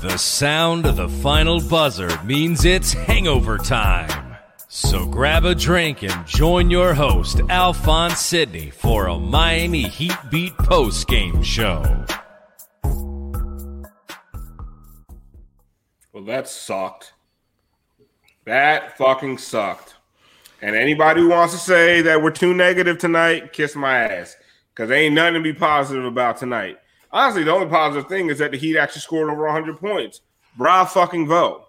The sound of the final buzzer means it's hangover time. So grab a drink and join your host, Alphonse Sidney, for a Miami Heat Beat post game show. Well, that sucked. That fucking sucked. And anybody who wants to say that we're too negative tonight, kiss my ass. Because ain't nothing to be positive about tonight. Honestly, the only positive thing is that the Heat actually scored over 100 points. Bra fucking vote.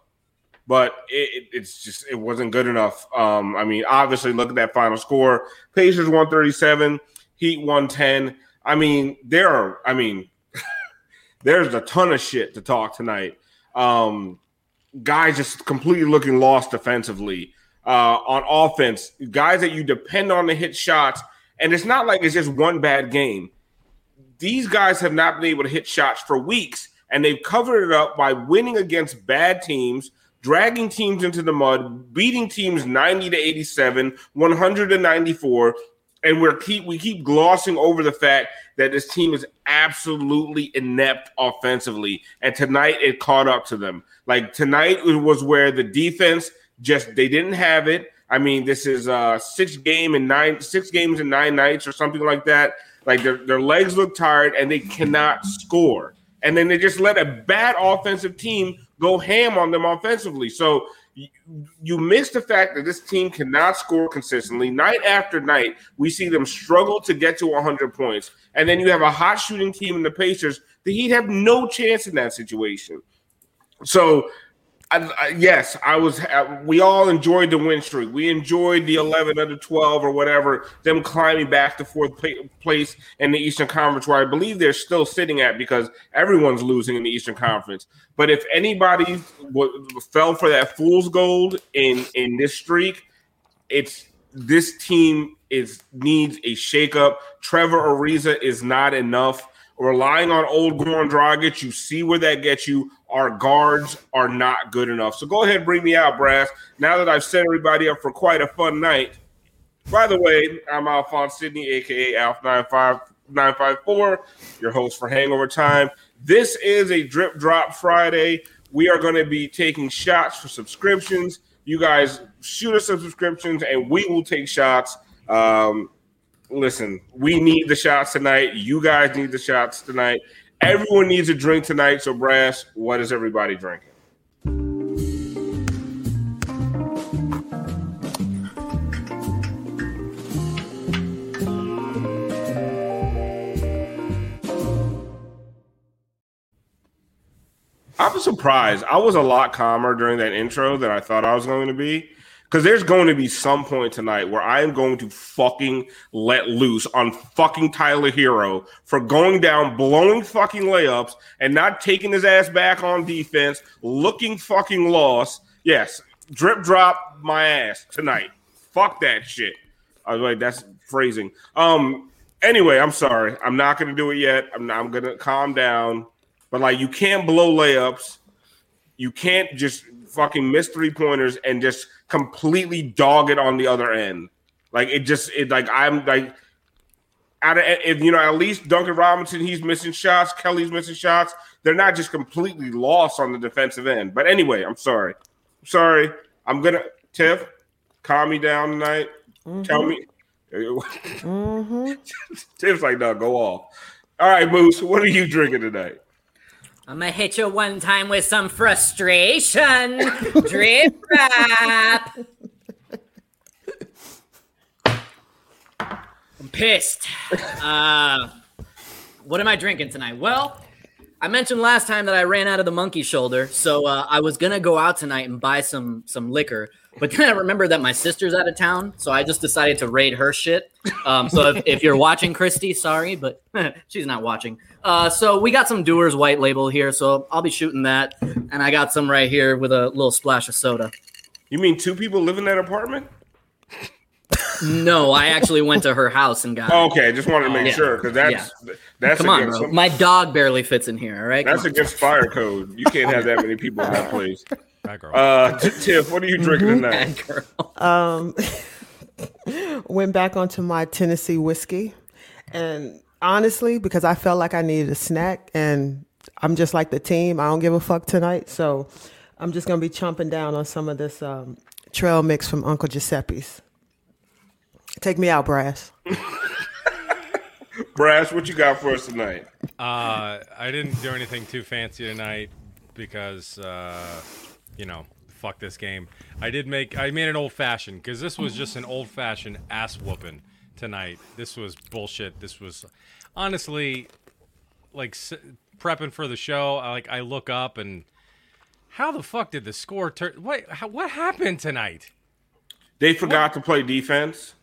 But it, it, it's just, it wasn't good enough. Um, I mean, obviously, look at that final score Pacers 137, Heat 110. I mean, there are, I mean, there's a ton of shit to talk tonight. Um, guys just completely looking lost defensively. Uh, on offense, guys that you depend on to hit shots, and it's not like it's just one bad game these guys have not been able to hit shots for weeks, and they've covered it up by winning against bad teams, dragging teams into the mud, beating teams 90 to 87, 194, and we're keep we keep glossing over the fact that this team is absolutely inept offensively. And tonight it caught up to them. Like tonight was where the defense just they didn't have it. I mean, this is uh six game and nine six games and nine nights or something like that. Like their, their legs look tired and they cannot score. And then they just let a bad offensive team go ham on them offensively. So you, miss the fact that this team cannot score consistently. Night after night, we see them struggle to get to 100 points. And then you have a hot shooting team in the Pacers. The Heat have no chance in that situation. So I, I, yes, I was. Uh, we all enjoyed the win streak. We enjoyed the eleven under twelve or whatever. Them climbing back to fourth place in the Eastern Conference, where I believe they're still sitting at because everyone's losing in the Eastern Conference. But if anybody w- fell for that fool's gold in in this streak, it's this team is needs a shakeup. Trevor Ariza is not enough relying on old Goran Dragic, you see where that gets you. Our guards are not good enough. So go ahead and bring me out, Brass. Now that I've set everybody up for quite a fun night. By the way, I'm Alphonse Sydney, aka Alf95954, your host for Hangover Time. This is a drip drop Friday. We are going to be taking shots for subscriptions. You guys shoot us some subscriptions, and we will take shots. Um, listen, we need the shots tonight. You guys need the shots tonight. Everyone needs a drink tonight. So, Brass, what is everybody drinking? I was surprised. I was a lot calmer during that intro than I thought I was going to be Because there's going to be some point tonight where I am going to fucking let loose on fucking Tyler Herro for going down, blowing fucking layups, and not taking his ass back on defense, looking fucking lost. Yes, drip drop my ass tonight. Fuck that shit. I was like, that's phrasing. Um. Anyway, I'm sorry. I'm not gonna do it yet. I'm not, I'm gonna calm down. But like, you can't blow layups. You can't just fucking miss three pointers and just completely dog it on the other end. Like it just it like I'm like out of if you know at least Duncan Robinson he's missing shots, Kelly's missing shots. They're not just completely lost on the defensive end. But anyway, I'm sorry. I'm sorry. I'm gonna Tiff, calm me down tonight. Mm-hmm. Tell me. mm-hmm. Tiff's like, no, go off. All right, Moose, what are you drinking tonight? I'm gonna hit you one time with some frustration. Drip rap. I'm pissed. Uh, what am I drinking tonight? Well, I mentioned last time that I ran out of the monkey shoulder, so uh, I was gonna go out tonight and buy some some liquor. But then I remember that my sister's out of town, so I just decided to raid her shit. Um, so if, if, you're watching, Christy, sorry, but she's not watching. Uh, so we got some Dewar's White Label here, so I'll be shooting that, and I got some right here with a little splash of soda. You mean two people live in that apartment? no, I actually went to her house and got. Oh, okay, just wanted to make yeah. sure because that's yeah. that's come on, bro. Some, My dog barely fits in here. All right, that's against fire code. You can't have that many people in that place. Uh, Tiff, what are you drinking mm-hmm. tonight? Um, went back onto my Tennessee whiskey, and honestly, because I felt like I needed a snack, and I'm just like the team. I don't give a fuck tonight, so I'm just gonna be chomping down on some of this um, trail mix from Uncle Giuseppe's. Take me out, Brass. Brass, what you got for us tonight? Uh, I didn't do anything too fancy tonight because, uh, you know, fuck this game. I did make I made an old fashioned because this was just an old fashioned ass whooping tonight. This was bullshit. This was honestly like prepping for the show. I, like I look up and how the fuck did the score turn? What how, what happened tonight? They forgot what? to play defense.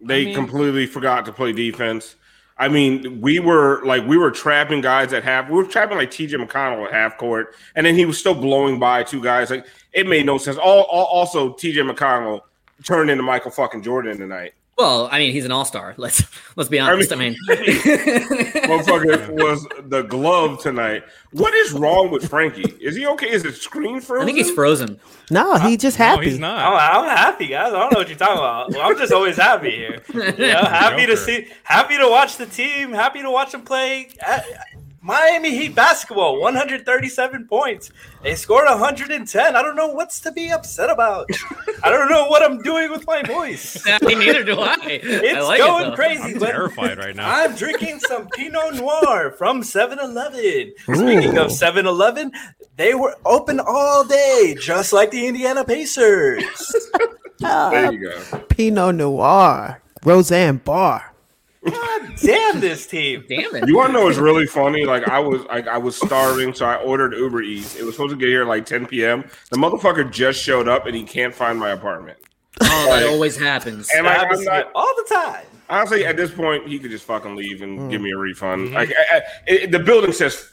They I mean, completely forgot to play defense. I mean, we were like we were trapping guys at half. We were trapping like TJ McConnell at half court, and then he was still blowing by two guys. Like it made no sense. All, all also TJ McConnell turned into Michael fucking Jordan tonight. Well, I mean, he's an all star. Let's let's be honest. I mean, I mean motherfucker was the glove tonight. What is wrong with Frankie? Is he okay? Is it screen frozen? I think he's frozen. No, he just happy. No, he's not. Oh, I'm happy, guys. I don't know what you're talking about. Well, I'm just always happy here. You know, happy to see, happy to watch the team, happy to watch them play. Miami Heat basketball, 137 points. They scored 110. I don't know what's to be upset about. I don't know what I'm doing with my voice. Neither do I. It's I like going it, crazy. I'm terrified right now. I'm drinking some Pinot Noir from 7-Eleven. Speaking of 7-Eleven, they were open all day, just like the Indiana Pacers. there you go. Pinot Noir, Roseanne Barr. God damn this team! Damn it! You want to know what's really funny? Like I was, like I was starving, so I ordered Uber Eats. It was supposed to get here like 10 p.m. The motherfucker just showed up, and he can't find my apartment. Oh, like, that always happens. And like, I'm not, all the time. Honestly, at this point, he could just fucking leave and mm. give me a refund. Mm-hmm. Like I, I, it, the building says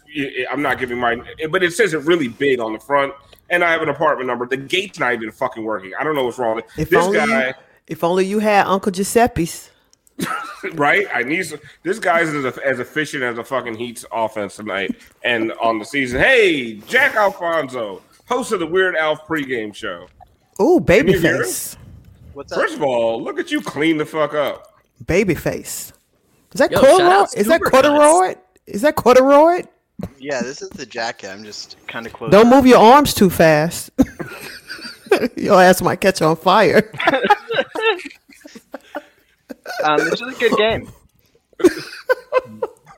I'm not giving mine, but it says it really big on the front, and I have an apartment number. The gate's not even fucking working. I don't know what's wrong. If this only guy. If only you had Uncle Giuseppe's. right? I need some, this guy's as, as efficient as a fucking Heat's offense tonight and on the season. Hey, Jack Alfonso, host of the Weird Alf pregame show. Ooh, babyface. What's that? First of all, look at you clean the fuck up. Babyface. Is that corduroy? Is that corduroy? Is that corduroy? Yeah, this is the jacket. I'm just kind of close. Don't move your arms too fast. Your ass might catch on fire. Um, this is a good game.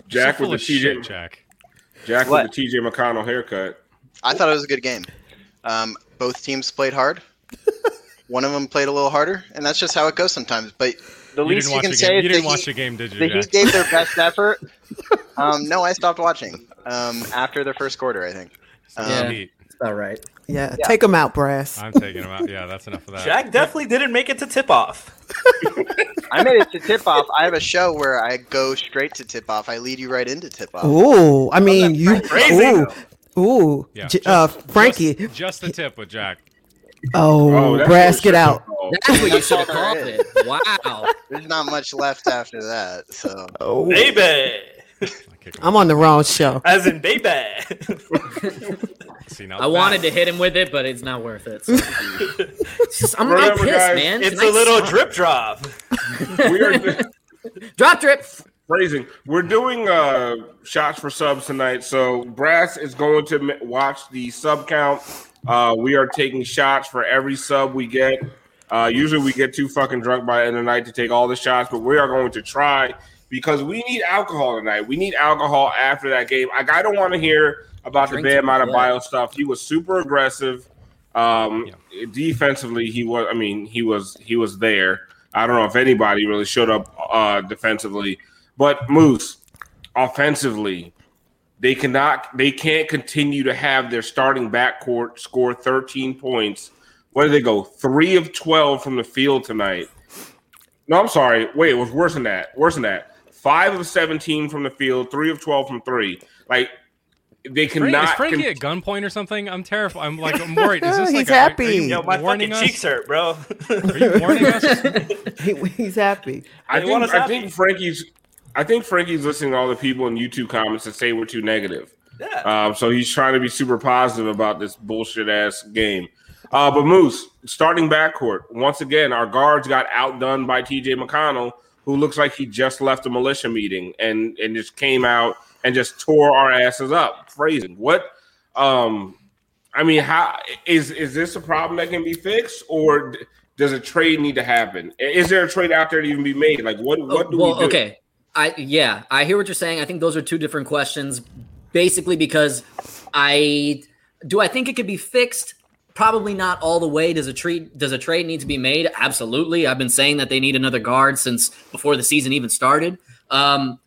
Jack with the TJ Jack. Jack what? with the TJ McConnell haircut. I thought it was a good game. Um, both teams played hard. One of them played a little harder, and that's just how it goes sometimes. But the you least you can say is you didn't watch the game, did you? The Heat gave their best effort. Um, no, I stopped watching um, after the first quarter. I think. Um, yeah, that's about right. Yeah, take them out, Brass. I'm taking them out. Yeah, that's enough of that. Jack definitely didn't make it to tip off. I made it to tip off. I have a show where I go straight to tip off. I lead you right into tip off. Ooh, I mean, you. Crazy, Ooh, ooh, Yeah, J- just- uh, Frankie. Just, just the tip with Jack. oh, that's Brass, get it out. That's what you should have called it. Wow. There's not much left after that. So Oh, Baby. I kick him I'm on the wrong show. As in baby. See, now I wanted to hit him with it, but it's not worth it. so. It's just- I'm, I'm Remember, pissed, guys, man. it's a little sucked. drip drop. call. We are drop drip. phrasing. We're doing uh shots for subs tonight. So Brass is going to m- watch the sub count. Uh, we are taking shots for every sub we get. Uh, usually we get too fucking drunk by the end of the night to take all the shots, but we are going to try because we need alcohol tonight. We need alcohol after that game. Like I don't want to hear about Drink the Bam out of bio stuff. He was super aggressive. Um, defensively, he was. I mean, he was. He was there. I don't know if anybody really showed up uh, defensively, but Moose offensively, they cannot. They can't continue to have their starting backcourt score 13 points. Where did they go? Three of 12 from the field tonight. No, I'm sorry. Wait, it was worse than that. Worse than that. Five of 17 from the field, three of 12 from three. Like they Frank, cannot. is Frankie con- at gunpoint or something? I'm terrified. I'm like, I'm worried. Is this He's like a- are- Are, happy. you Yo, my warning fucking us? cheeks hurt, bro. Are you warning us? He, he's happy. I They think, I happy. think Frankie's I think Frankie's listening to all the people in YouTube comments that say we're too negative. yeah. Um, so he's trying to be super positive about this bullshit ass game. Uh, but Moose, starting backcourt, once again, our guards got outdone by TJ McConnell, who looks like he just left a militia meeting and, and just came out and just tore our asses up. Phrasing. What um I mean, how is is this a problem that can be fixed, or does a trade need to happen? Is there a trade out there to even be made? Like, what what do Oh, well, we do? okay. I yeah, I hear what you're saying. I think those are two different questions. Basically, because I do I think it could be fixed. Probably not all the way. Does a trade does a trade need to be made? Absolutely. I've been saying that they need another guard since before the season even started. Um,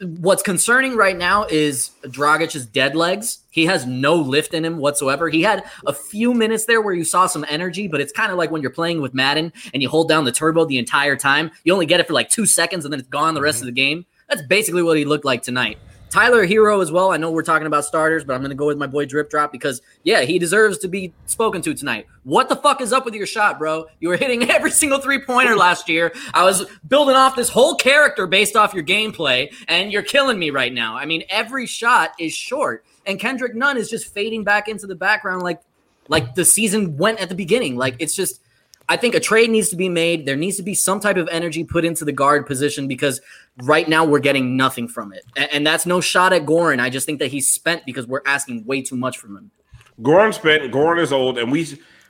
what's concerning right now is Dragic's dead legs. He has no lift in him whatsoever. He had a few minutes there where you saw some energy, but it's kind of like when you're playing with Madden and you hold down the turbo the entire time. You only get it for like two seconds and then it's gone the rest of the game. That's basically what he looked like tonight. Tyler Herro as well. I know we're talking about starters, but I'm going to go with my boy Drip Drop because, yeah, he deserves to be spoken to tonight. What the fuck is up with your shot, bro? You were hitting every single three pointer last year. I was building off this whole character based off your gameplay, and you're killing me right now. I mean, every shot is short, and Kendrick Nunn is just fading back into the background like like the season went at the beginning. Like it's just I think a trade needs to be made. There needs to be some type of energy put into the guard position because right now we're getting nothing from it. And, that's no shot at Goran. I just think that he's spent because we're asking way too much from him. Goran spent. Goran is old, and we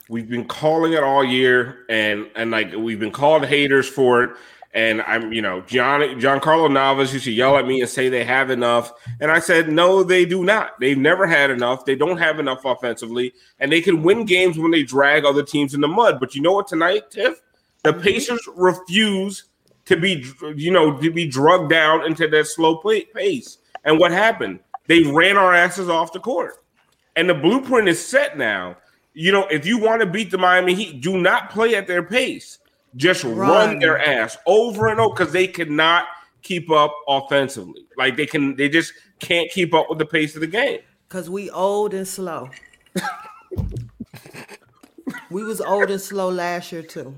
we've been calling it all year, and and like we've been called haters for it. And I'm, you know, John John Carlo Navas used to yell at me and say they have enough, and I said no, they do not. They've never had enough. They don't have enough offensively, and they can win games when they drag other teams in the mud. But you know what? Tonight, Tiff, the mm-hmm. Pacers refuse to be, you know, to be drugged down into that slow pace. And what happened? They ran our asses off the court and the blueprint is set now. You know, if you want to beat the Miami Heat, do not play at their pace. Just run, Run. their ass over and over because they cannot keep up offensively. Like they can, they just can't keep up with the pace of the game. Cause we old and slow. we was old and slow last year too.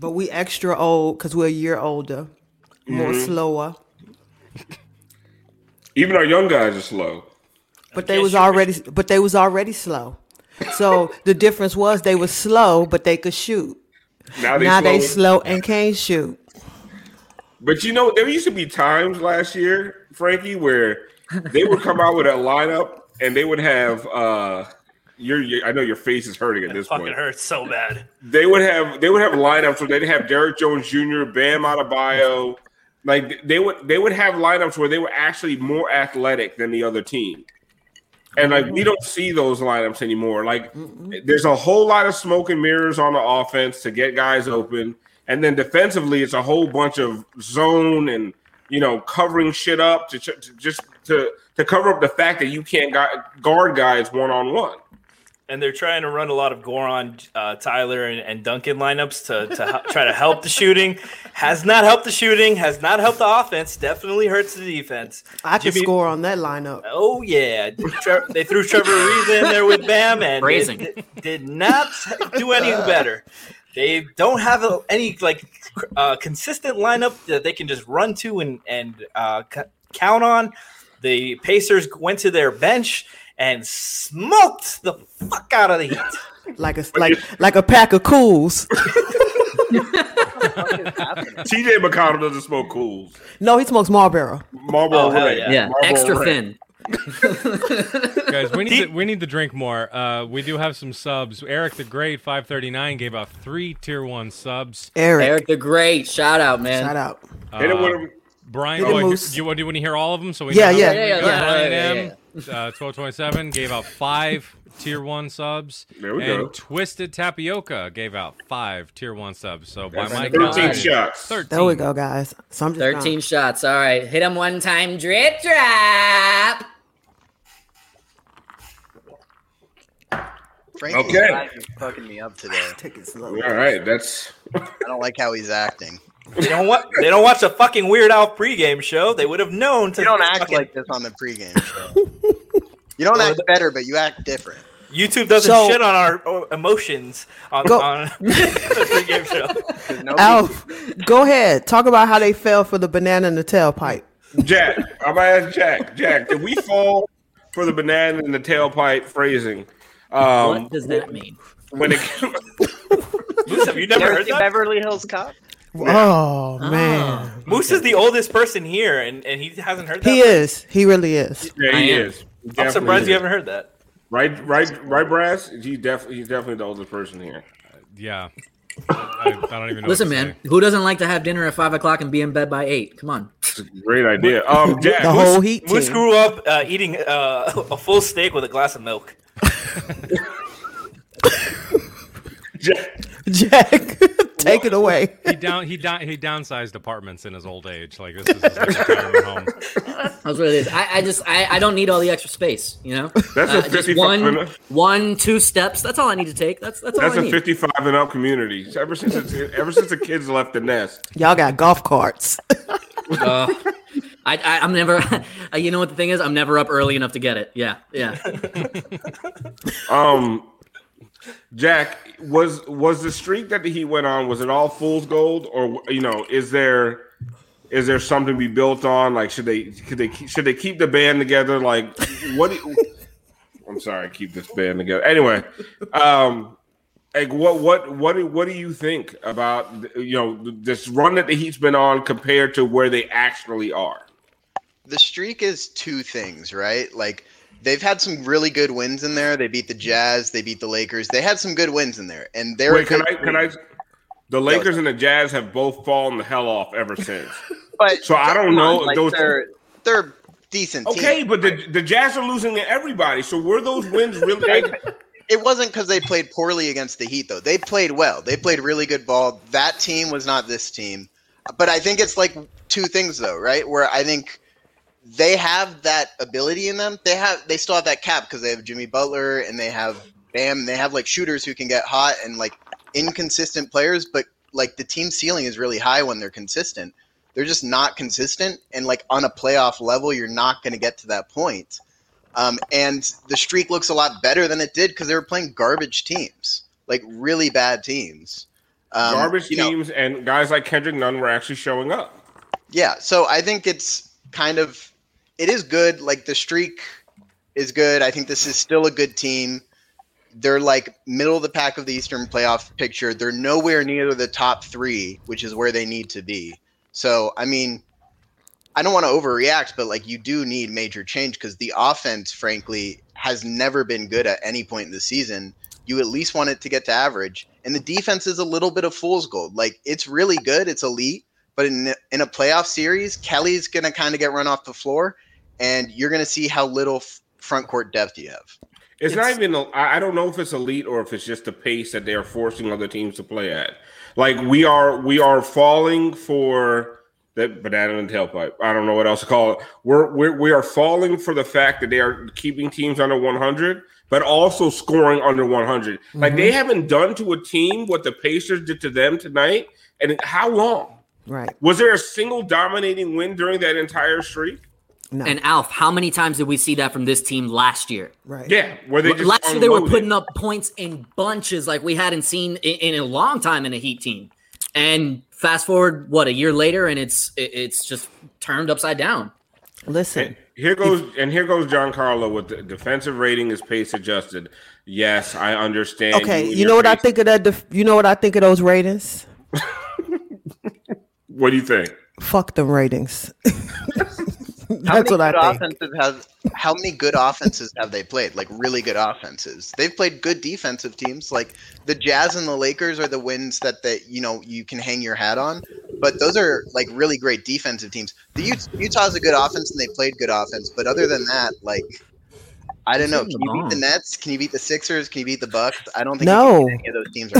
But we extra old because we're a year older, more mm-hmm. slower. Even our young guys are slow. But they was already but they was already slow. So the difference was they were slow, but they could shoot. Now they now slow. they slow and can't shoot. But you know, there used to be times last year, Frankie, where they would come out with a lineup and they would have uh your, your I know your face is hurting at this Fucking point. hurts so bad. They would have they would have lineups where they'd have Derrick Jones Jr., Bam Adebayo. Like they would they would have lineups where they were actually more athletic than the other team. And like we don't see those lineups anymore. Like there's a whole lot of smoke and mirrors on the offense to get guys open. And then defensively, it's a whole bunch of zone and you know covering shit up to, ch- to just to to cover up the fact that you can't guard guys one on one and they're trying to run a lot of Goran, uh, Tyler, and, and, Duncan lineups to, to try to help the shooting. Has not helped the shooting. Has not helped the offense. Definitely hurts the defense. I could score on that lineup. Oh yeah, they threw Trevor Ariza in there with Bam, and did, did, not do any better. They don't have a, any like uh, consistent lineup that they can just run to and and uh, c- count on. The Pacers went to their bench and smoked the fuck out of the heat. like a like like a pack of cools. TJ McConnell doesn't smoke cools. No, he smokes Marlboro. Marlboro, oh, Red. yeah, yeah. Marlboro extra Red. thin. Guys, we need to, we need to drink more. Uh, we do have some subs. Eric the Great, five thirty nine, gave out three tier one subs. Eric, Eric the Great, shout out, man. Shout out. Uh, Brian, oh, do you, want, do you want to hear all of them? So we yeah, yeah, yeah, yeah, Brian yeah, M, uh, twelve twenty seven gave out five tier one subs. There we and go. Twisted Tapioca gave out five tier one subs. So by my thirteen count, shots. 13. There we go, guys. So I'm just thirteen gone. shots. All right, hit him one time. Drip drop. Frankie okay. fucking me up today. Take it slow. All right, that's. I don't like how he's acting. They don't watch. They don't watch a fucking Weird Al pregame show. They would have known to. You don't act fucking... like this on the pregame show. you don't act better, but you act different. YouTube doesn't so, shit on our uh, emotions on, go, on the pregame show. Alf, go ahead. Talk about how they fell for the banana in the tailpipe. Jack, I'm gonna ask Jack. Jack, did we fall for the banana in the tailpipe phrasing? Um, what does that mean? When it Moose, have you never, never heard that? Beverly Hills Cop? Oh man, oh. Moose is the oldest person here, and, and he hasn't heard that. He is. He really is. Yeah, he is. He I'm surprised is. you haven't heard that. Right, right, right, Brass. He's definitely he's definitely the oldest person here. Uh, yeah. I, I, don't even know. Listen, man, say. who doesn't like to have dinner at five o'clock and be in bed by eight? Come on. great idea. Um, Jack, the whole heat. Moose grew up uh, eating uh, a full steak with a glass of milk. Jack, Jack take it away. he down he down he downsized apartments in his old age. Like this is his retirement home. That's what it is. I, I just I, I don't need all the extra space. You know, that's uh, a fifty one one two steps. That's all I need to take. That's that's all. That's I a fifty five and up community. Ever since it's, ever since the kids left the nest, y'all got golf carts. uh, I, I am never. you know what the thing is? I'm never up early enough to get it. Yeah, yeah. um, Jack, was was the streak that he went on? Was it all fool's gold, or you know, is there is there something to be built on? Like, should they could they should they keep the band together? Like, what? I'm sorry, keep this band together. Anyway, um, like what what what do, what do you think about you know this run that the Heat's been on compared to where they actually are? The streak is two things, right? Like they've had some really good wins in there. They beat the Jazz, they beat the Lakers. They had some good wins in there, and they're wait. Can I? Can I? The Lakers and the Jazz have both fallen the hell off ever since. but so I don't know. like those they're they're decent. Okay, teams. but the the Jazz are losing to everybody. So were those wins really? it wasn't because they played poorly against the Heat, though. They played well. They played really good ball. That team was not this team. But I think it's like two things, though, right? Where I think they have that ability in them. They have they still have that cap because they have Jimmy Butler and they have Bam. They have like shooters who can get hot and like inconsistent players, but like the team ceiling is really high when they're consistent. They're just not consistent, and like on a playoff level, you're not going to get to that point. Um, and the streak looks a lot better than it did because they were playing garbage teams, like really bad teams. Um, garbage teams know, and guys like Kendrick Nunn were actually showing up. Yeah, so I think it's kind of it is good. Like the streak is good. I think this is still a good team. They're like middle of the pack of the Eastern playoff picture. They're nowhere near the top three, which is where they need to be. So, I mean, I don't want to overreact, but like you do need major change because the offense, frankly, has never been good at any point in the season. You at least want it to get to average. And the defense is a little bit of fool's gold. Like it's really good, it's elite, but in in a playoff series, Kelly's gonna kind of get run off the floor, and you're going to see how little f- front court depth you have. It's, it's not even. I don't know if it's elite or if it's just the pace that they are forcing other teams to play at. Like we are, we are falling for That banana and tailpipe. I don't know what else to call it. We're, we're we are falling for the fact that they are keeping teams under 100, but also scoring under 100. Like they mm-hmm. haven't done to a team what the Pacers did to them tonight. And how long? Right. Was there a single dominating win during that entire streak? No. And Alf, how many times did we see that from this team last year? right. Yeah, where they just Last year they were putting up points in bunches like we hadn't seen in, in a long time in a Heat team. And fast forward, what a year later, and it's it- it's just turned upside down. Listen. Here goes and here goes John Carlo with the defensive rating is pace adjusted. Yes, I understand. Okay, and you know what I think of that? Def- you know what I think of those ratings? What do you think? Fuck them ratings. How That's many what I good think. offensive have how many good offenses have they played? Like really good offenses. They've played good defensive teams. Like the Jazz and the Lakers are the wins that that you know you can hang your hat on. But those are like really great defensive teams. The Ut- Utah's a good offense and they played good offense. But other than that, like I don't know. Can you beat the Nets? Can you beat the Sixers? Can you beat the Bucks? I don't think No. you can any of those teams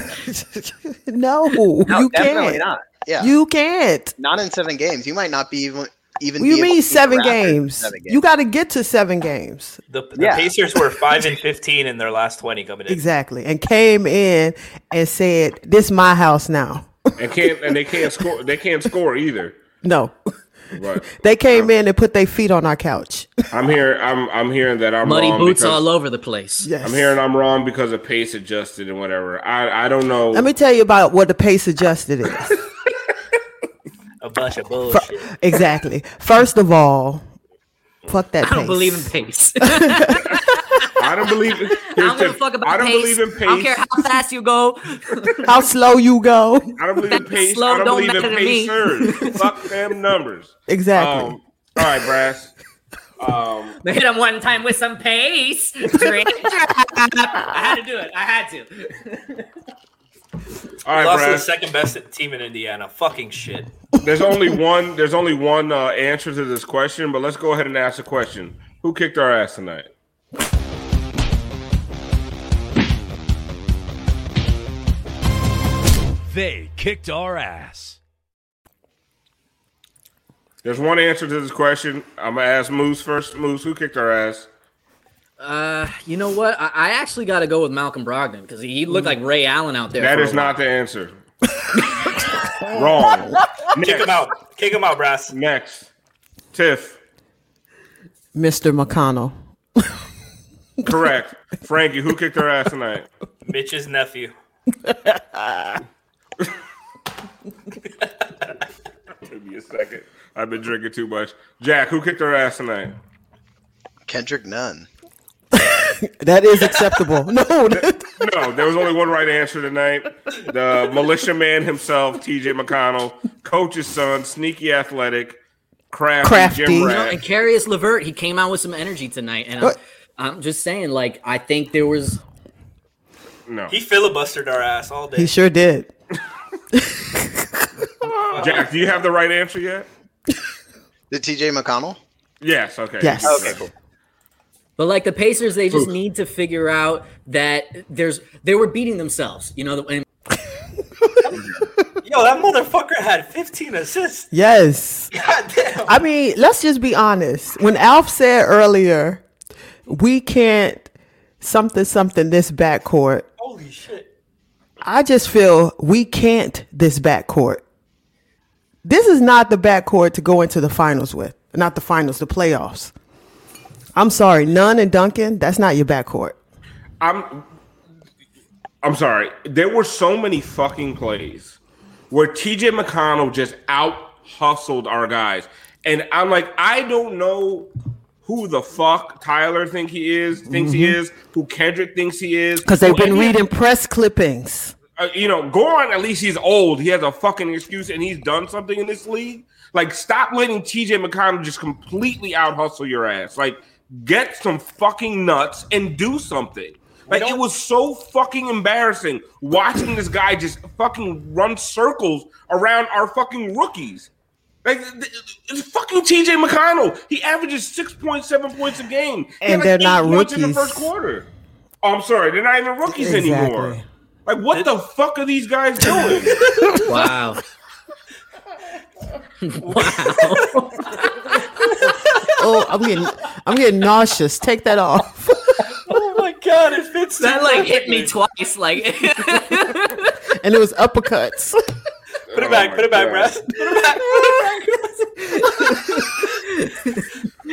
right no, now. you can't. not. Yeah, You can't. not in seven games. You might not be even even. What be do you mean beat the seven games? You got to get to seven games. The, the Yeah. Pacers were five and fifteen in their last twenty coming in. Exactly. And came in and said, "This my house now." And can't and they can't score. They can't score either. No, But they came in and put their feet on our couch. I'm here. I'm I'm hearing that I'm Muddy wrong boots because, all over the place. Yes. I'm hearing I'm wrong because of pace adjusted and whatever. I I don't know. Let me tell you about what the pace adjusted is. A bunch of bullshit. exactly. First of all, fuck that I don't pace. believe in pace. I don't believe. I don't give a fuck about I don't pace. believe in pace. I don't care how fast you go. How slow you go. I don't believe in pace. Slow I don't don't believe in matter to me. pacers. Fuck them numbers. Exactly. Um, all right, Brass. Um, They hit him one time with some pace. I had to do it. I had to. All right, Lost to the second best team in Indiana. Fucking shit. There's only one. There's only one uh, answer to this question, but let's go ahead and ask the question: Who kicked our ass tonight? They kicked our ass. There's one answer to this question. I'm gonna ask Moose first. Moose, who kicked our ass? Uh, you know what? I, I actually got to go with Malcolm Brogdon because he looked like Ray Allen out there. That for a is not the answer. Wrong. Kick him out. Kick him out, Brass. Next, Tiff. Mr. McConnell. Correct. Frankie, who kicked our ass tonight? Mitch's nephew. Give me a second. I've been drinking too much. Jack, who kicked our ass tonight? Kendrick Nunn. That is acceptable. no, No, there was only one right answer tonight. The militia man himself, TJ McConnell, coach's son, sneaky athletic, crafty, Crafty. Jim You You know, Rat. and Caris LeVert, he came out with some energy tonight, and I'm, I'm just saying, like, I think there was. No, He filibustered our ass all day. he sure did. Jack, do you have the right answer yet? Did TJ McConnell? Yes. Okay. Yes. Okay, cool. But like the Pacers, they just need to figure out that there's they were beating themselves. You know, and Yo, that motherfucker had 15 assists. Yes. God damn. I mean, let's just be honest. When Alf said earlier, we can't something something this backcourt, Holy shit. I just feel we can't this backcourt. This is not the backcourt to go into the finals with. Not the finals, the playoffs. I'm sorry, Nunn and Duncan, that's not your backcourt. I'm I'm sorry. There were so many fucking plays where TJ McConnell just out hustled our guys. And I'm like, I don't know who the fuck Tyler think he is, thinks he is, who Kendrick thinks he is. Because they've been reading press clippings. uh, you know, Goran, at least he's old. He has a fucking excuse and he's done something in this league. Like, stop letting TJ McConnell just completely out hustle your ass. Like, get some fucking nuts and do something. Like, it was so fucking embarrassing watching this guy just fucking run circles around our fucking rookies. Like, th- th- it's fucking TJ McConnell. He averages 6.7 points a game. He had And they're eight not points in the first quarter. Oh, I'm sorry. They're not even rookies anymore. Like, what the fuck are these guys doing? wow. wow, oh, I'm getting I'm getting nauseous. Take that off. oh my god, it fits. That like hit me twice. Like, and it was uppercuts. Put it oh back. Put it back, Brad. Put it back. Put it back.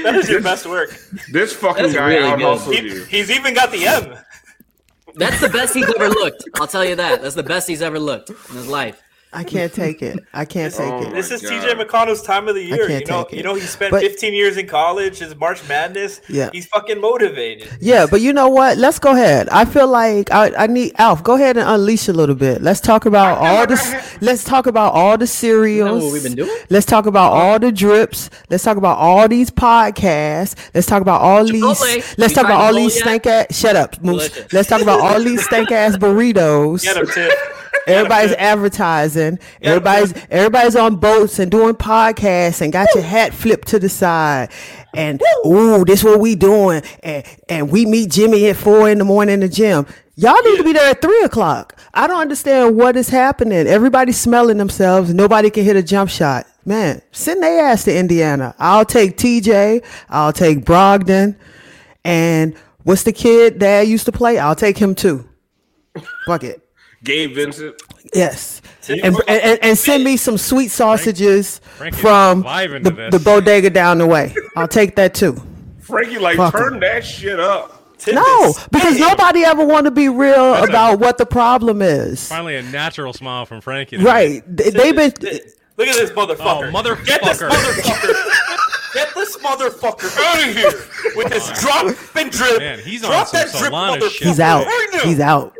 that is your best work. This fucking That's guy really out good. hustled He- you. he's even got the M. that's the best he's ever looked. I'll tell you that. That's the best he's ever looked in his life. I can't take it. I can't take Oh it. This is oh God. TJ McConnell's time of the year. can't You know, take it. you know, he spent But- 15 years in college. His March Madness. Yeah. he's fucking motivated. Yeah, but you know what? Let's go ahead. I feel like I, I need Alf. Go ahead and unleash a little bit. Let's talk about all the. Let's talk about all the cereals. what we've been doing? Let's talk about all the drips. Let's talk about all these podcasts. Let's talk about all Chipotle. these. Let's talk about all these stank ass. Shut up, Moose. Delicious. Let's talk about all these stank ass burritos. Get him, Tip. Everybody's advertising. Everybody's everybody's on boats and doing podcasts and got your hat flipped to the side. And ooh, this is what we doing. And and we meet Jimmy at four in the morning in the gym. Y'all need to be there at three o'clock. I don't understand what is happening. Everybody's smelling themselves. Nobody can hit a jump shot. Man, send their ass to Indiana. I'll take TJ. I'll take Brogdon. And what's the kid dad used to play? I'll take him too. Fuck it. Gabe Vincent. Yes. And, and, and send me some sweet sausages Frankie from the, to the bodega down the way. I'll take that too. Frankie, like, Fuck turn him. that shit up. Tip No, because Hey, nobody ever want to be real a- about what the problem is. Finally, a natural smile from Frankie. tonight. Right. They- They've been Look at this motherfucker. Oh, Get this motherfucker. motherfucker. Get this motherfucker out of here with this drop and drip. Man, he's on some that drip, motherfucker. shit. He's out. He's out.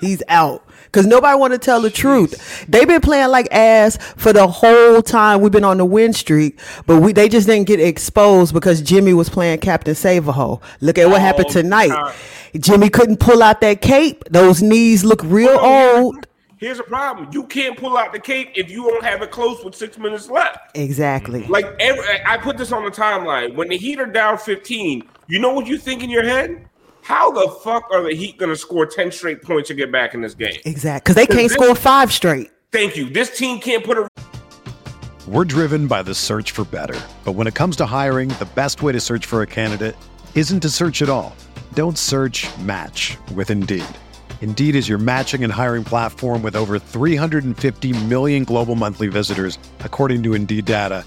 He's out. Cause nobody want to tell the truth. They've been playing like ass for the whole time we've been on the win streak, but we they just didn't get exposed because Jimmy was playing Captain Save-A-Ho. Look at what happened Oh, tonight. God. Jimmy couldn't pull out that cape. Those knees look real old. Here's a problem. You can't pull out the cape if you don't have it close with six minutes left. Exactly. Like every, I put this on the timeline. When the Heat are down 15, you know what you think in your head? How the fuck are the Heat going to score 10 straight points to get back in this game? Exactly. Because they can't score five straight. Thank you. This team can't put a We're driven by the search for better. But when it comes to hiring, the best way to search for a candidate isn't to search at all. Don't search match with Indeed. Indeed is your matching and hiring platform with over 350 million global monthly visitors, according to Indeed data,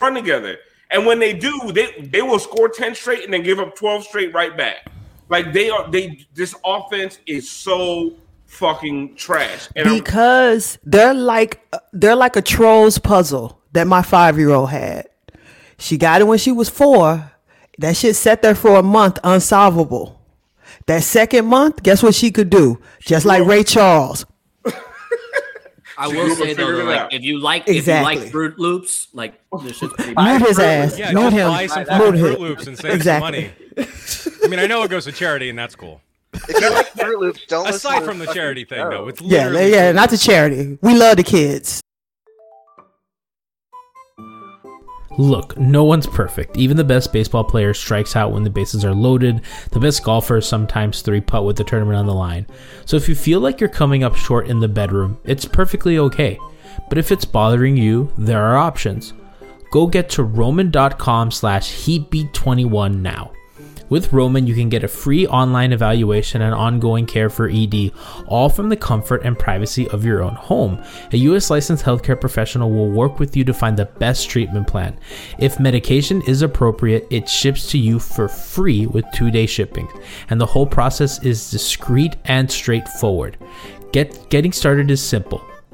Run together. And when they do, they they will score 10 straight and then give up 12 straight right back. Like they are they this offense is so fucking trash. And I'm- because they're like they're like a trolls puzzle that my five year old had. She got it when she was four. That shit sat there for a month unsolvable. That second month, guess what she could do? Just like Ray Charles. I So will you say figured though, like out. if you like Exactly. if you like Fruit Loops, like this shit's pretty. Mute his ass. Yeah, Mute him. buy some Mute. Fruit Loops and save Exactly. some money. I mean, I know it goes to charity, and that's cool. If you like Fruit Loops, don't Aside from the charity thing, though, it's Yeah, yeah, not the charity. We love the kids. Look, no one's perfect. Even the best baseball player strikes out when the bases are loaded. The best golfers sometimes three putt with the tournament on the line. So if you feel like you're coming up short in the bedroom, it's perfectly okay. But if it's bothering you, there are options. Go get to roman.com slash heatbeat21 now. With Roman, you can get a free online evaluation and ongoing care for ED, all from the comfort and privacy of your own home. A US licensed healthcare professional will work with you to find the best treatment plan. If medication is appropriate, it ships to you for free with two day shipping, and the whole process is discreet and straightforward. Get, getting started is simple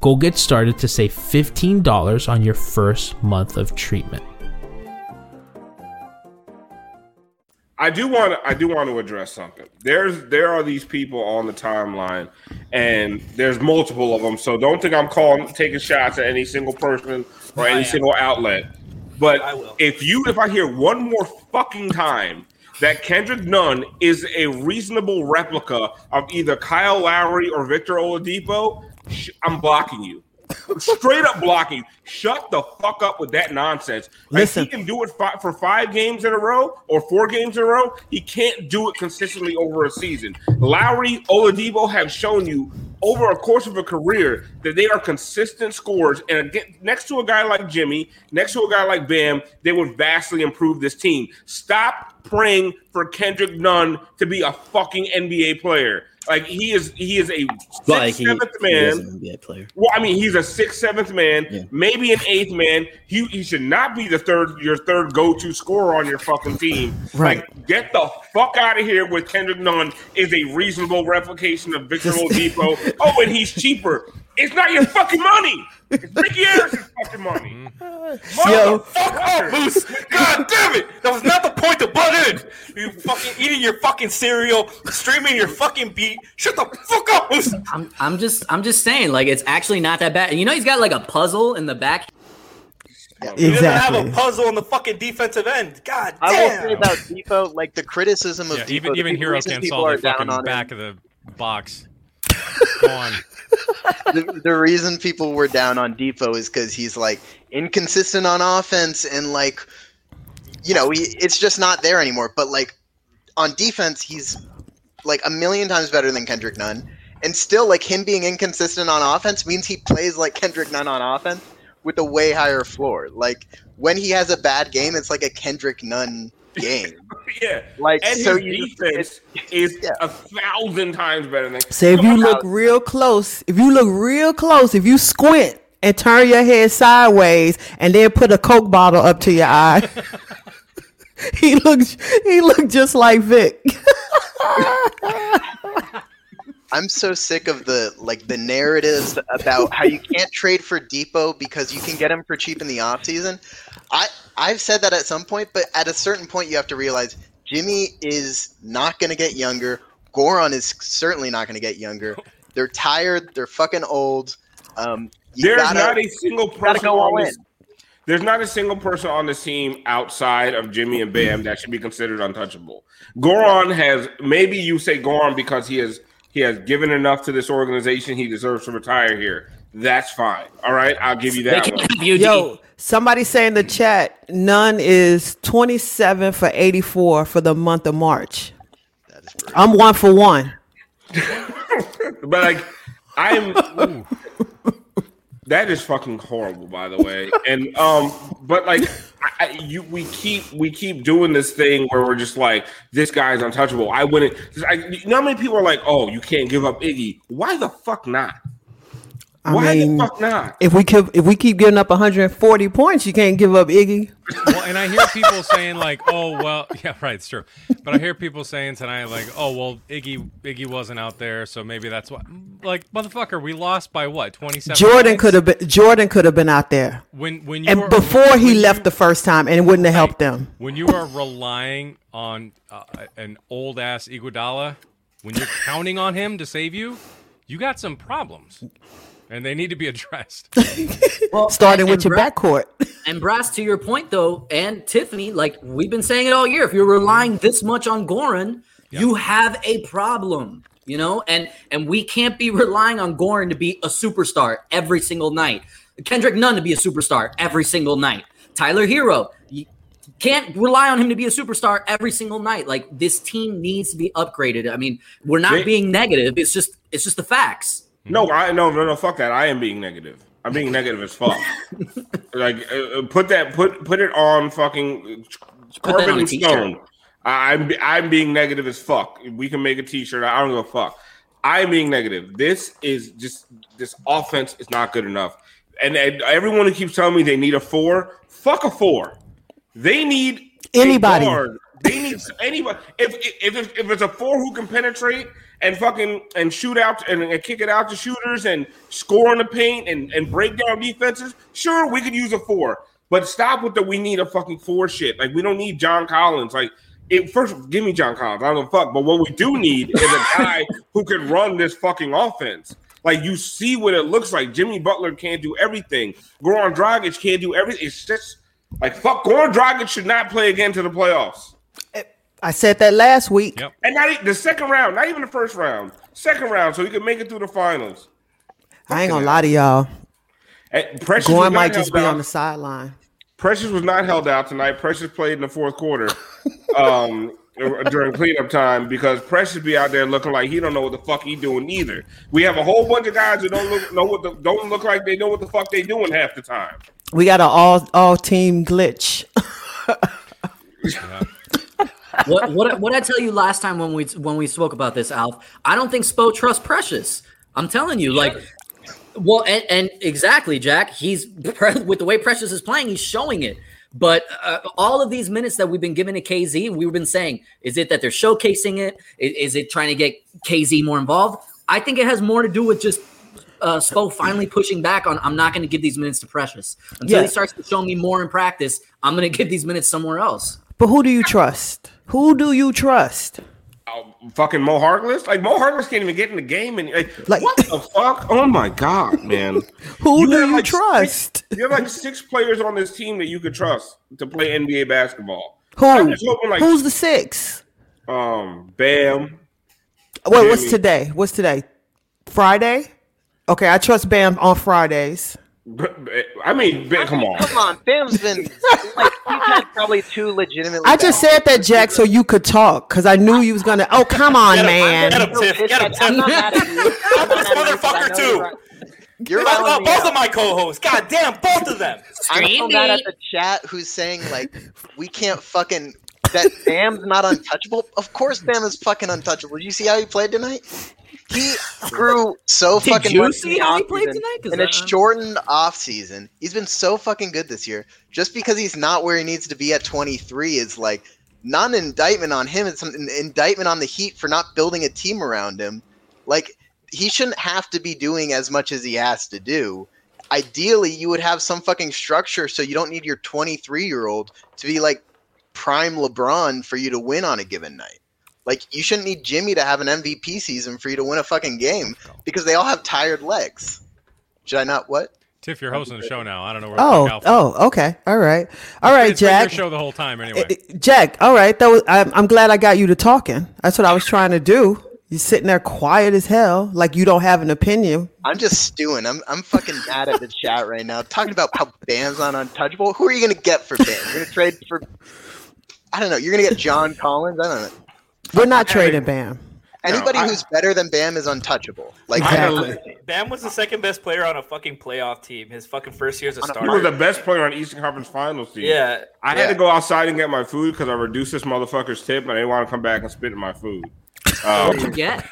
Go get started to save $15 on your first month of treatment. I do want to I do want to address something. There's there are these people on the timeline, and there's multiple of them. So don't think I'm calling taking shots at any single person or any single outlet. But if you if I hear one more fucking time that Kendrick Nunn is a reasonable replica of either Kyle Lowry or Victor Oladipo, sh- I'm blocking you. Straight up blocking. Shut the fuck up with that nonsense. Like, Listen. he can do it fi- for five games in a row or four games in a row. He can't do it consistently over a season. Lowry, Oladipo have shown you over a course of a career that they are consistent scorers. And again, next to a guy like Jimmy, next to a guy like Bam, they would vastly improve this team. Stop praying for Kendrick Nunn to be a fucking NBA player. Like he is, he is a sixth, Like he, seventh he man. an NBA player. Well, I mean, he's a sixth, seventh man, Yeah. maybe an eighth man. He, he should not be the third, your third go-to scorer on your fucking team. Right. Like, get the fuck out of here with Kendrick Nunn is a reasonable replication of Victor Oladipo. oh, and he's cheaper. It's not your fucking money. It's Micky Arison's fucking money. Yo. Fuck off, Moose! God damn it! That was not the point to butt in. You fucking eating your fucking cereal, streaming your fucking beat. Shut the fuck up, Moose! I'm, I'm just I'm just saying like it's actually not that bad. You know he's got like a puzzle in the back. Exactly. He doesn't have a puzzle on the fucking defensive end. God damn. I will say damn. about Dipo, like the criticism of Yeah, Dipo, even the even big Hero can't solve are the down fucking back him, of the box. The, the reason people were down on Dipo is because he's like inconsistent on offense and like, you know, he, it's just not there anymore. But like on defense, he's like a million times better than Kendrick Nunn. And still, like him being inconsistent on offense means he plays like Kendrick Nunn on offense with a way higher floor. Like when he has a bad game, it's like a Kendrick Nunn game. Yeah. Like And so, his you defense is a thousand times better than. So if you look real close, if you look real close, if you squint and turn your head sideways and then put a Coke bottle up to your eye, he looks he looked just like Vic. I'm so sick of the like the narratives about how you can't trade for Dipo because you can get him for cheap in the offseason. I I've said that at some point, but at a certain point you have to realize Jimmy is not going to get younger. Goran is certainly not going to get younger. They're tired. They're fucking old. Um, There's gotta- not a single person go all on in. this. There's not a single person on the team outside of Jimmy and Bam that should be considered untouchable. Goran has maybe you say Goran because he has he has given enough to this organization. He deserves to retire here. That's fine. All right, I'll give you They that. can't One. have you. Yo, somebody say in the chat, Nunn is 27 for 84 for the month of March. I'm one for one. But like, I'm. that is fucking horrible, by the way. And um, but like, I, I, you we keep we keep doing this thing where we're just like, this guy's untouchable. I wouldn't. I, you know how many people are like, oh, you can't give up Iggy? Why the fuck not? I Why mean, the fuck not? if we keep if we keep giving up 140 points, you can't give up Iggy. Well, and I hear people saying like, "Oh, well, yeah, right, it's true." But I hear people saying tonight like, "Oh, well, Iggy Iggy wasn't out there, so maybe that's why." Like, motherfucker, we lost by what? Twenty-seven. Jordan could have been Jordan could have been out there. when when you And were- before he when left you- the first time, and it wouldn't have helped them. when you are relying on uh, an old ass Iguodala, when you're counting on him to save you, you got some problems, and they need to be addressed. Well, Starting and- with your Bra- backcourt. And Brass, to your point though, and Tiffany, like we've been saying it all year, if you're relying this much on Goran, You have a problem, you know, and and we can't be relying on Goran to be a superstar every single night. Kendrick Nunn to be a superstar every single night. Tyler Herro, you can't rely on him to be a superstar every single night. Like this team needs to be upgraded. I mean, we're not They- being negative. It's just it's just the facts. No, I no no no fuck that. I am being negative. I'm being negative as fuck. like uh, uh, put that put put it on fucking carbon on and stone. I'm I'm being negative as fuck. We can make a t-shirt. I don't give a fuck. I'm being negative. This is just this offense is not good enough. And, and everyone who keeps telling me they need a four, fuck a four. They need a Anybody. They need anybody. If, if if if it's a four who can penetrate and fucking and shoot out and, and kick it out to shooters and score in the paint and and break down defenses, sure we could use a four. But stop with the we need a fucking four shit. Like we don't need John Collins. Like it first, give me John Collins. I don't fuck. But what we do need is a guy who can run this fucking offense. Like you see what it looks like. Jimmy Butler can't do everything. Goran Dragic can't do everything. It's just like fuck. Goran Dragic should not play again to the playoffs. I said that last week. Yep. And not e- the second round, not even the first round, second round, so he could make it through the finals. I ain't gonna lie to y'all. And Precious was not might just held be out. on the sideline. Precious was not held out tonight. Precious played in the fourth quarter um, during cleanup time because Precious be out there looking like he don't know what the fuck he doing either. We have a whole bunch of guys who don't look know what the, don't look like they know what the fuck they doing half the time. We got an all all team glitch. what what what I tell you last time when we when we spoke about this, Alf? I don't think Spo trusts Precious. I'm telling you, like, well, and, and exactly, Jack. He's with the way Precious is playing, he's showing it. But uh, all of these minutes that we've been giving to KZ, we've been saying, is it that they're showcasing it? Is, is it trying to get KZ more involved? I think it has more to do with just uh, Spo finally pushing back on. I'm not going to give these minutes to Precious until he starts to show me more in practice. I'm going to give these minutes somewhere else. But who do you trust? Who do you trust? Oh, fucking Mo Harkless, like Mo Harkless can't even get in the game, and like, Like- what the fuck? Oh my god, man! Who You do have, you like, trust? You have like six players on this team that you could trust to play NBA basketball. Who? Hoping, like, Who's the six? um, Bam, Wait, what's today? What's today? Friday? Okay, I trust Bam on Fridays. B- b- I mean, Bam, come on. Come on, Bam's been like he's had probably two legitimately. I just said that, Jack, so you could talk, because I knew you was gonna. Oh, come on, man. Get him, Tiff. Get him, I'm Tiff. not mad at you. I'm not this mad at you 'cause I motherfucker too. you're right. You're Both, both out. of my co-hosts. God damn, both of them. I'm so mad at the chat who's saying like we can't fucking that Bam's not untouchable. Of course, Bam is fucking untouchable. Did you see how he played tonight? He grew so Did fucking you much see how he played tonight? In a shortened off season, he's been so fucking good this year. Just because he's not where he needs to be at 23 is like not an indictment on him. It's an indictment on the Heat for not building a team around him. Like he shouldn't have to be doing as much as he has to do. Ideally, you would have some fucking structure so you don't need your 23 year old to be like prime LeBron for you to win on a given night. Like you shouldn't need Jimmy to have an MVP season for you to win a fucking game because they all have tired legs. Should I not what? Tiff, you're hosting the show now. I don't know where. Oh, Alpha. oh, okay, all right, all right, It's been Jack. your show the whole time anyway. Eh, eh, Jack, all right. That was. I'm, I'm glad I got you to talking. That's what I was trying to do. You're sitting there quiet as hell, like you don't have an opinion. I'm just stewing. I'm I'm fucking mad at the chat right now. Talking about how Bam's not untouchable. Who are you gonna get for Bam? You're gonna trade for I don't know. You're gonna get John Collins. I don't know. We're not trading Bam. Anybody I- who's better than Bam is untouchable. Like Exactly. Bam was the second best player on a fucking playoff team. His fucking first year as a On a- He was the best player on Eastern Conference Finals team. Yeah, I had to go outside and get my food because I reduced this motherfucker's tip, and I didn't want to come back and spit in my food. Um, What'd you get?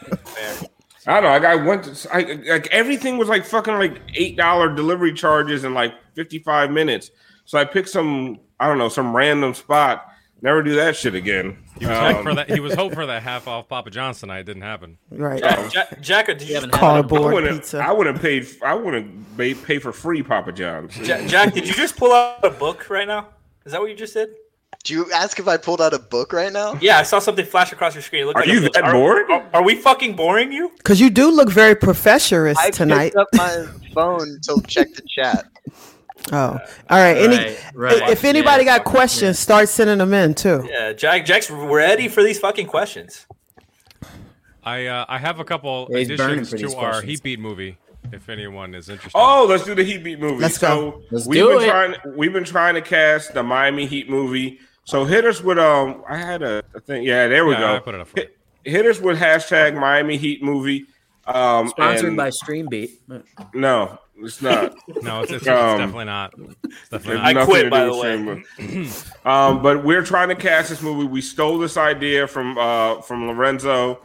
I don't know. Like I went, to, I, like everything was like fucking like eight dollar delivery charges in like fifty five minutes. So I picked some, I don't know, some random spot. Never do that shit again. He was hoping Um, for that. He was hoping for that half off Papa John's tonight. It didn't happen. Right. Jack, Jack, Jack, did you, haven't had I Cardboard wouldn't. pizza. I wouldn't paid. I wouldn't pay, pay for free Papa John's. Jack, Jack, did you just pull out a book right now? Is that what you just did? do you ask if I pulled out a book right now? Yeah, I saw something flash across your screen. It looked Are you that Are- bored? Are, are we fucking boring you? Because you do look very professorish I tonight. I picked up my phone to check the chat. Oh, all right. Any, Right, right. If anybody Yeah, got questions, start sending them in too. Yeah, Jack, Jack's ready for these fucking questions. I uh, I have a couple Yeah, additions for these to our questions. Heat Beat movie. If anyone is interested. Oh, let's do the Heat Beat movie. Let's so go. Let's we've do been it. trying we've been trying to cast the Miami Heat movie. So hit us with um I had a, a thing. Yeah, there we Yeah, go. I put it up for hit, hit us with hashtag Miami Heat movie. Um Sponsored and- by Streambeat. No, it's not. No, it's, it's, it's Um, definitely not. It's definitely not. I quit, by the with Streamer. um, but we're trying to cast this movie. We stole this idea from uh, from Lorenzo,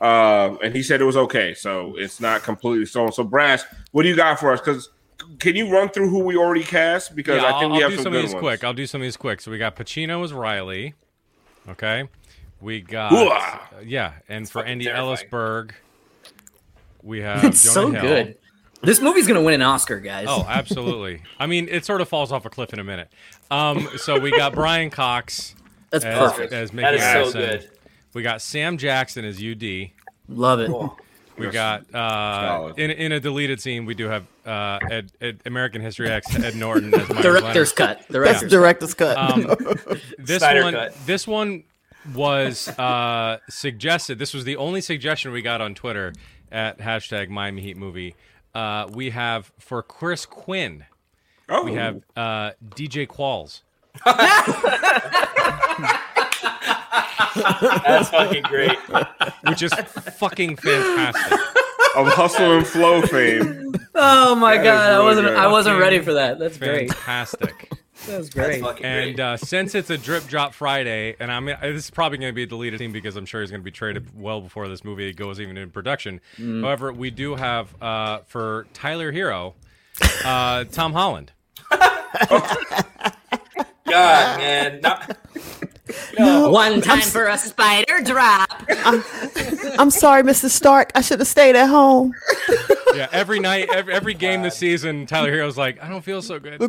uh, and he said it was okay. So it's not completely stolen. So Brass, what do you got for us? Because can you run through who we already cast? Because Yeah, I think I'll, we I'll have do some some of good these ones. quick. I'll do some of these quick. So we got Pacino as Riley. Okay. We got Hooah! yeah, and for Andy terrifying. Elisburg, we have It's Jonah so Hill. good. This movie's gonna win an Oscar, guys. Oh, absolutely. I mean, it sort of falls off a cliff in a minute. Um, so we got Brian Cox That's as, perfect. as Micky That is so good. We got Sam Jackson as UD. Love it. We got uh, in in a deleted scene. We do have uh, Ed, Ed, American History X Ed Norton as Director's Leonard. cut. That's Director's director's cut. Um, this Snyder one, cut. this one was uh, suggested. This was the only suggestion we got on Twitter at hashtag Miami Heat movie. Uh, we have for Chris Quinn. Oh, We have uh, DJ Qualls. That's fucking great. which is fucking fantastic. of Hustle and Flow fame. Oh my That is god, I wasn't good. I wasn't ready for that. That's great. Fantastic. That's That's great. fucking And great. uh, since it's a drip drop Friday, and I'm this is probably going to be a deleted scene because I'm sure he's going to be traded well before this movie goes even in production. However, we do have uh, for Tyler Herro, uh, Tom Holland. God, man. Not, One time for a spider drop. I'm sorry, Mr. Stark. I should have stayed at home. Yeah, every night, every, every game this season, Tyler Herro's like, I don't feel so good.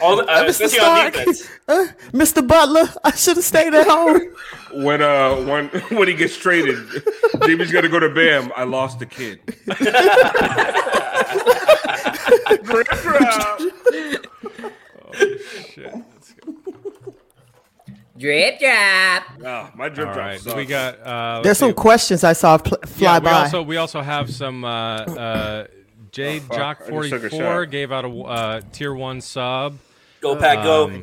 all the, uh, Mr. especially on Stark, uh, Mr. Butler, I should have stayed at home. When uh when when he gets traded, Jimmy's gonna go to Bam. I lost the kid. Drip drop. Shit. Drip drop. Ah, my drip All drop right, sucks. we got. Uh, There's some see. questions I saw pl- fly yeah, we by. also we also have some. Uh, uh, J fuck, Jock I just took a forty four gave out a uh, tier one sub. Go pack, go. Um,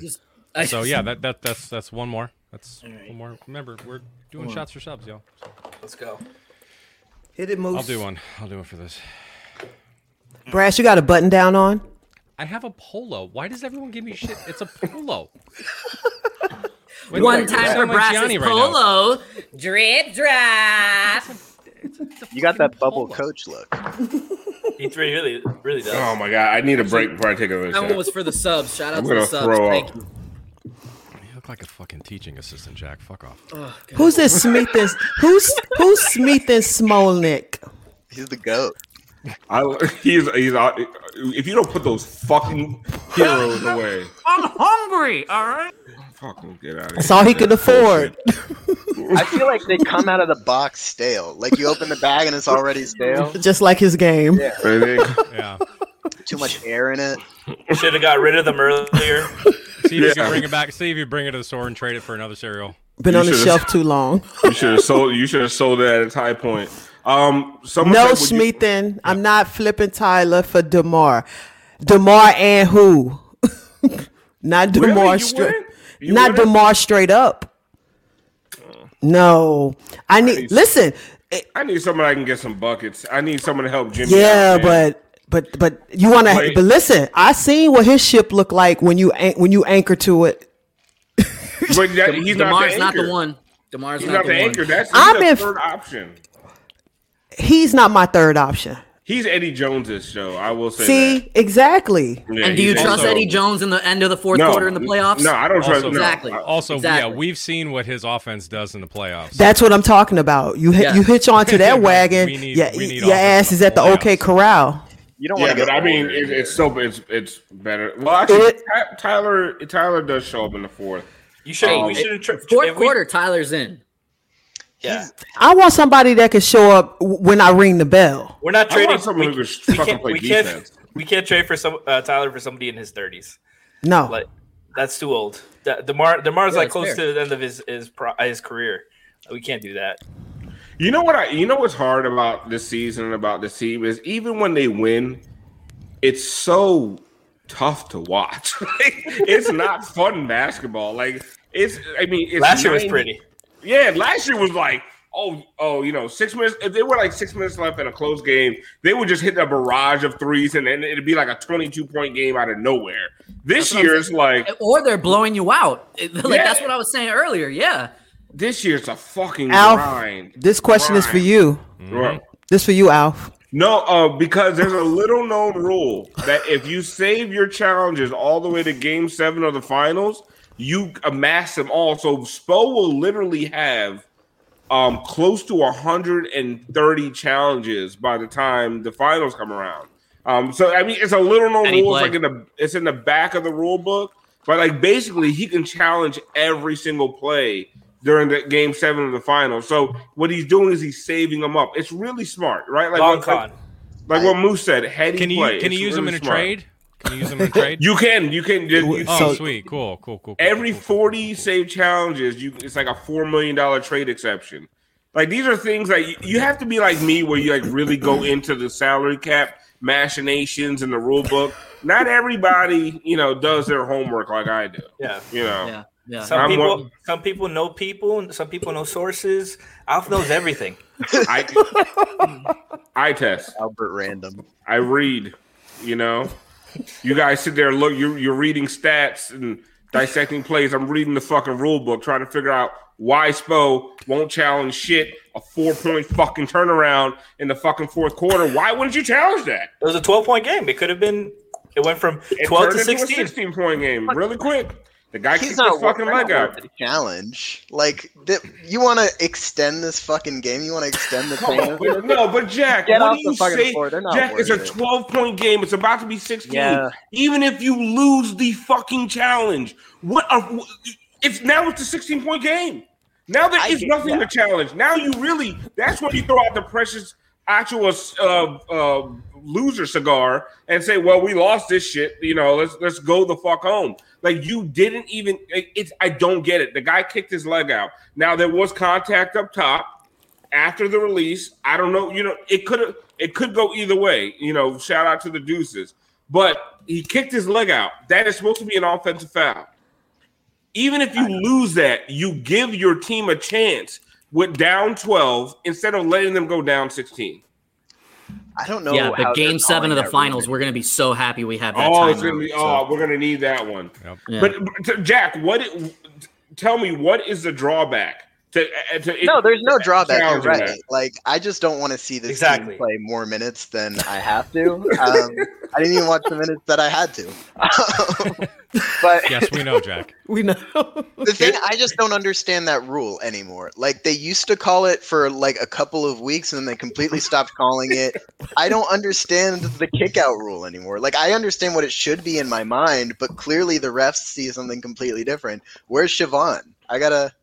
I So yeah, that, that that's that's one more. That's one more. Remember, we're doing shots for subs, y'all. Let's go. Hit it, Moose. I'll do one. I'll do one for this. Brass, you got a button down on? I have a polo. Why does everyone give me shit? It's a polo. One you time for sound like Brass's Gianni right now. polo. Drip drop. You got that bubble polo. coach look. He really, really, really does. Oh my god, I need a break before I take another That one was for the subs. Shout out I'm to the gonna subs. throw Thank up. you. You look like a fucking teaching assistant, Jack. Fuck off. Oh, who's this Smith and who's who's Smith and Smolnick? He's the goat. I, he's he's uh, if you don't put those fucking heroes away, I'm hungry. All right. Fucking get out of here. That's all he could afford. I feel like they come out of the box stale. Like you open the bag and it's already stale. Just like his game. Yeah. Yeah. Too much air in it. Should have got rid of them earlier. See if you can bring it back. See if you bring it to the store and trade it for another cereal. Been You on the shelf too long. You should have sold. You should have sold it at its high point. Um, someone No, said, would you- I'm not flipping Tyler for Demar. Demar and who? not Demar You straight. Wouldn't? You Not wouldn't? Demar straight up. Oh. No, I need. Nice. Listen, it- I need eh, someone I can get some buckets. I need someone to help Jimmy. yeah, out, but but but you want to. But listen, I seen what his ship looked like when you when you anchor to it. but that, he's Demar's not the, anchor. one. Demar's He's not, not the, the one. anchor. That's I'm the in- third option. He's not my third option. He's Eddie Jones's show. I will say. See, that. exactly. Yeah, And do you trust also- Eddie Jones in the end of the fourth No, quarter in the playoffs? No, I don't trust. Also- no. Exactly. I- Also, Exactly. yeah, we've seen what his offense does in the playoffs. That's what I'm talking about. You Yeah. you hitch onto that wagon. We need- yeah, we need your ass is at the playoffs. OK Corral. You don't Yeah, want to but. I mean, it, it's so it's it's better. Well, actually, It- Tyler Tyler does show up in the fourth. You should. Hey, we um, should have. Tra- Fourth if we- quarter, Tyler's in. Yeah, I want somebody that can show up when I ring the bell. we're not trading. want someone we, who can we fucking can't. play We can't. We can't trade for some uh, Tyler for somebody in his thirties. No, Like that's too old. De- Demar Demar's Yeah, like close fair. to the end of his his pro- his career. We can't do that. You know what I you know what's hard about this season and about this team is even when they win, it's so tough to watch. like, it's not fun basketball. Like it's I mean it's Last year was pretty. Yeah, last year was like, oh, oh, you know, six minutes. If they were like six minutes left in a close game, they would just hit a barrage of threes, and then it'd be like a twenty-two point game out of nowhere. This That's year is like Or they're blowing you out. Like Yeah. that's what I was saying earlier. Yeah. this year's a fucking Alf, grind. this question is for Grind. you. Right. This for you, Alf. No, uh, because there's a little known rule that if you save your challenges all the way to game seven of the finals, you amass them all. So Spo will literally have um close to 130 challenges by the time the finals come around. Um, so I mean it's a little known rule. Like in the it's in the back of the rule book, but like basically he can challenge every single play during the game seven of the finals. So what he's doing is he's saving them up. It's really smart, right? Like Long what, like, like what Moose said, heady Can you play. can you It's use them in a smart. trade? Can you use them in trade? You can, you can. You, you oh, see, sweet, cool, cool, cool. cool, every cool, cool, cool, 40 cool. save challenges, you it's like a four million dollar trade exception. Like these are things that you, you have to be like me, where you like really go into the salary cap machinations in the rule book. Not everybody, you know, does their homework like I do. Yeah. You know, Yeah. Yeah. Some I'm people, one- some people know people, some people know sources. Alf knows everything. I I test. Albert Random. I read, you know. You guys sit there, look, you're you're reading stats and dissecting plays. I'm reading the fucking rule book, trying to figure out why Spo won't challenge shit, a four point fucking turnaround in the fucking fourth quarter. Why wouldn't you challenge that? It was a 12 point game. It could have been. It went from 12 turned to into a 16. 16 point game really quick. The guy He's kicked not his fucking leg out. the challenge. Like th- you want to extend this fucking game? You want to extend the? But- no, but Jack, Get what do you say? floor. They're not Jack, it's a 12 point game. It's about to be 16. Yeah. Even if you lose the fucking challenge, what? Are, it's now it's a 16 point game. Now there is nothing yeah. to challenge. Now you really, that's when you throw out the precious actual uh, uh, loser cigar and say, "Well, we lost this shit. You know, let's let's go the fuck home." Like you didn't even. It, it's I don't get it. The guy kicked his leg out. Now there was contact up top after the release. I don't know. You know, it could have. It could go either way. You know, shout out to the Deuces, but he kicked his leg out. That is supposed to be an offensive foul. Even if you lose that, you give your team a chance with down 12 instead of letting them go down 16. I don't know. yeah, how the game seven of the finals, rule. we're gonna be so happy we have that Oh, it's gonna be. out, Oh, we're gonna need that one. Yep. yeah. But, but Jack, what? Tell me, what is the drawback to? to No, there's no drawback. You're right. that? Like I just don't want to see this Exactly. team play more minutes than I have to. Um, I didn't even watch the minutes that I had to. but Yes, we know, Jack. We know. the thing I just don't understand that rule anymore. Like they used to call it for like a couple of weeks and then they completely stopped calling it. I don't understand the kick out rule anymore. Like I understand what it should be in my mind, but clearly the refs see something completely different. Where's Siobhan? I gotta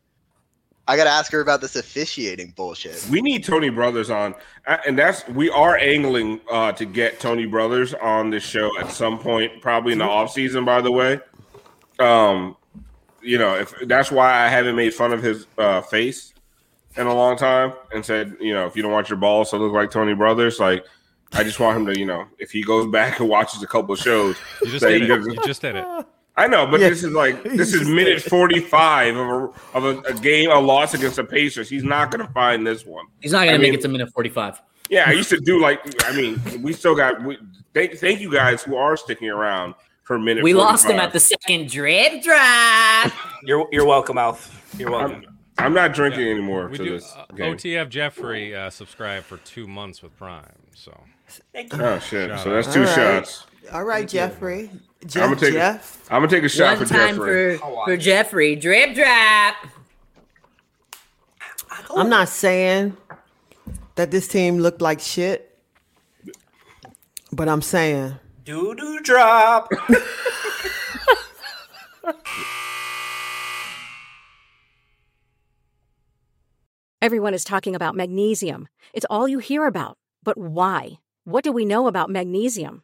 I gotta ask her about this officiating bullshit. We need Tony Brothers on, Uh, and that's we are angling uh, to get Tony Brothers on this show at some point, probably in the off season. By the way, um, you know, if that's why I haven't made fun of his uh, face in a long time, and said, you know, if you don't want your balls to look like Tony Brothers, like I just want him to, you know, if he goes back and watches a couple of shows, You just that did it. doesn't- You just did it. I know, but Yeah. this is like this is minute forty five of a of a, a game, a loss against the Pacers. He's not going to find this one. He's not gonna I make mean- it to minute forty-five. Yeah, I used to do like I mean, we still got. We, thank thank you guys who are sticking around for minute. We lost him at the second drip drive. You're you're welcome, Alf. You're welcome. I'm, I'm not drinking anymore We to do. this Uh, game. OTF Jeffrey uh, subscribed for two months with Prime. So Thank you. Oh shit! Shout So that's out. two All right. Shots. All right, Jeffrey. I'm gonna take. Jeff. A, I'm gonna take a shot One for time Jeffrey. for for Jeffrey. Drip drop. I'm not saying that this team looked like shit, but I'm saying Doo doo drop. Everyone is talking about magnesium. It's all you hear about. But why? What do we know about magnesium?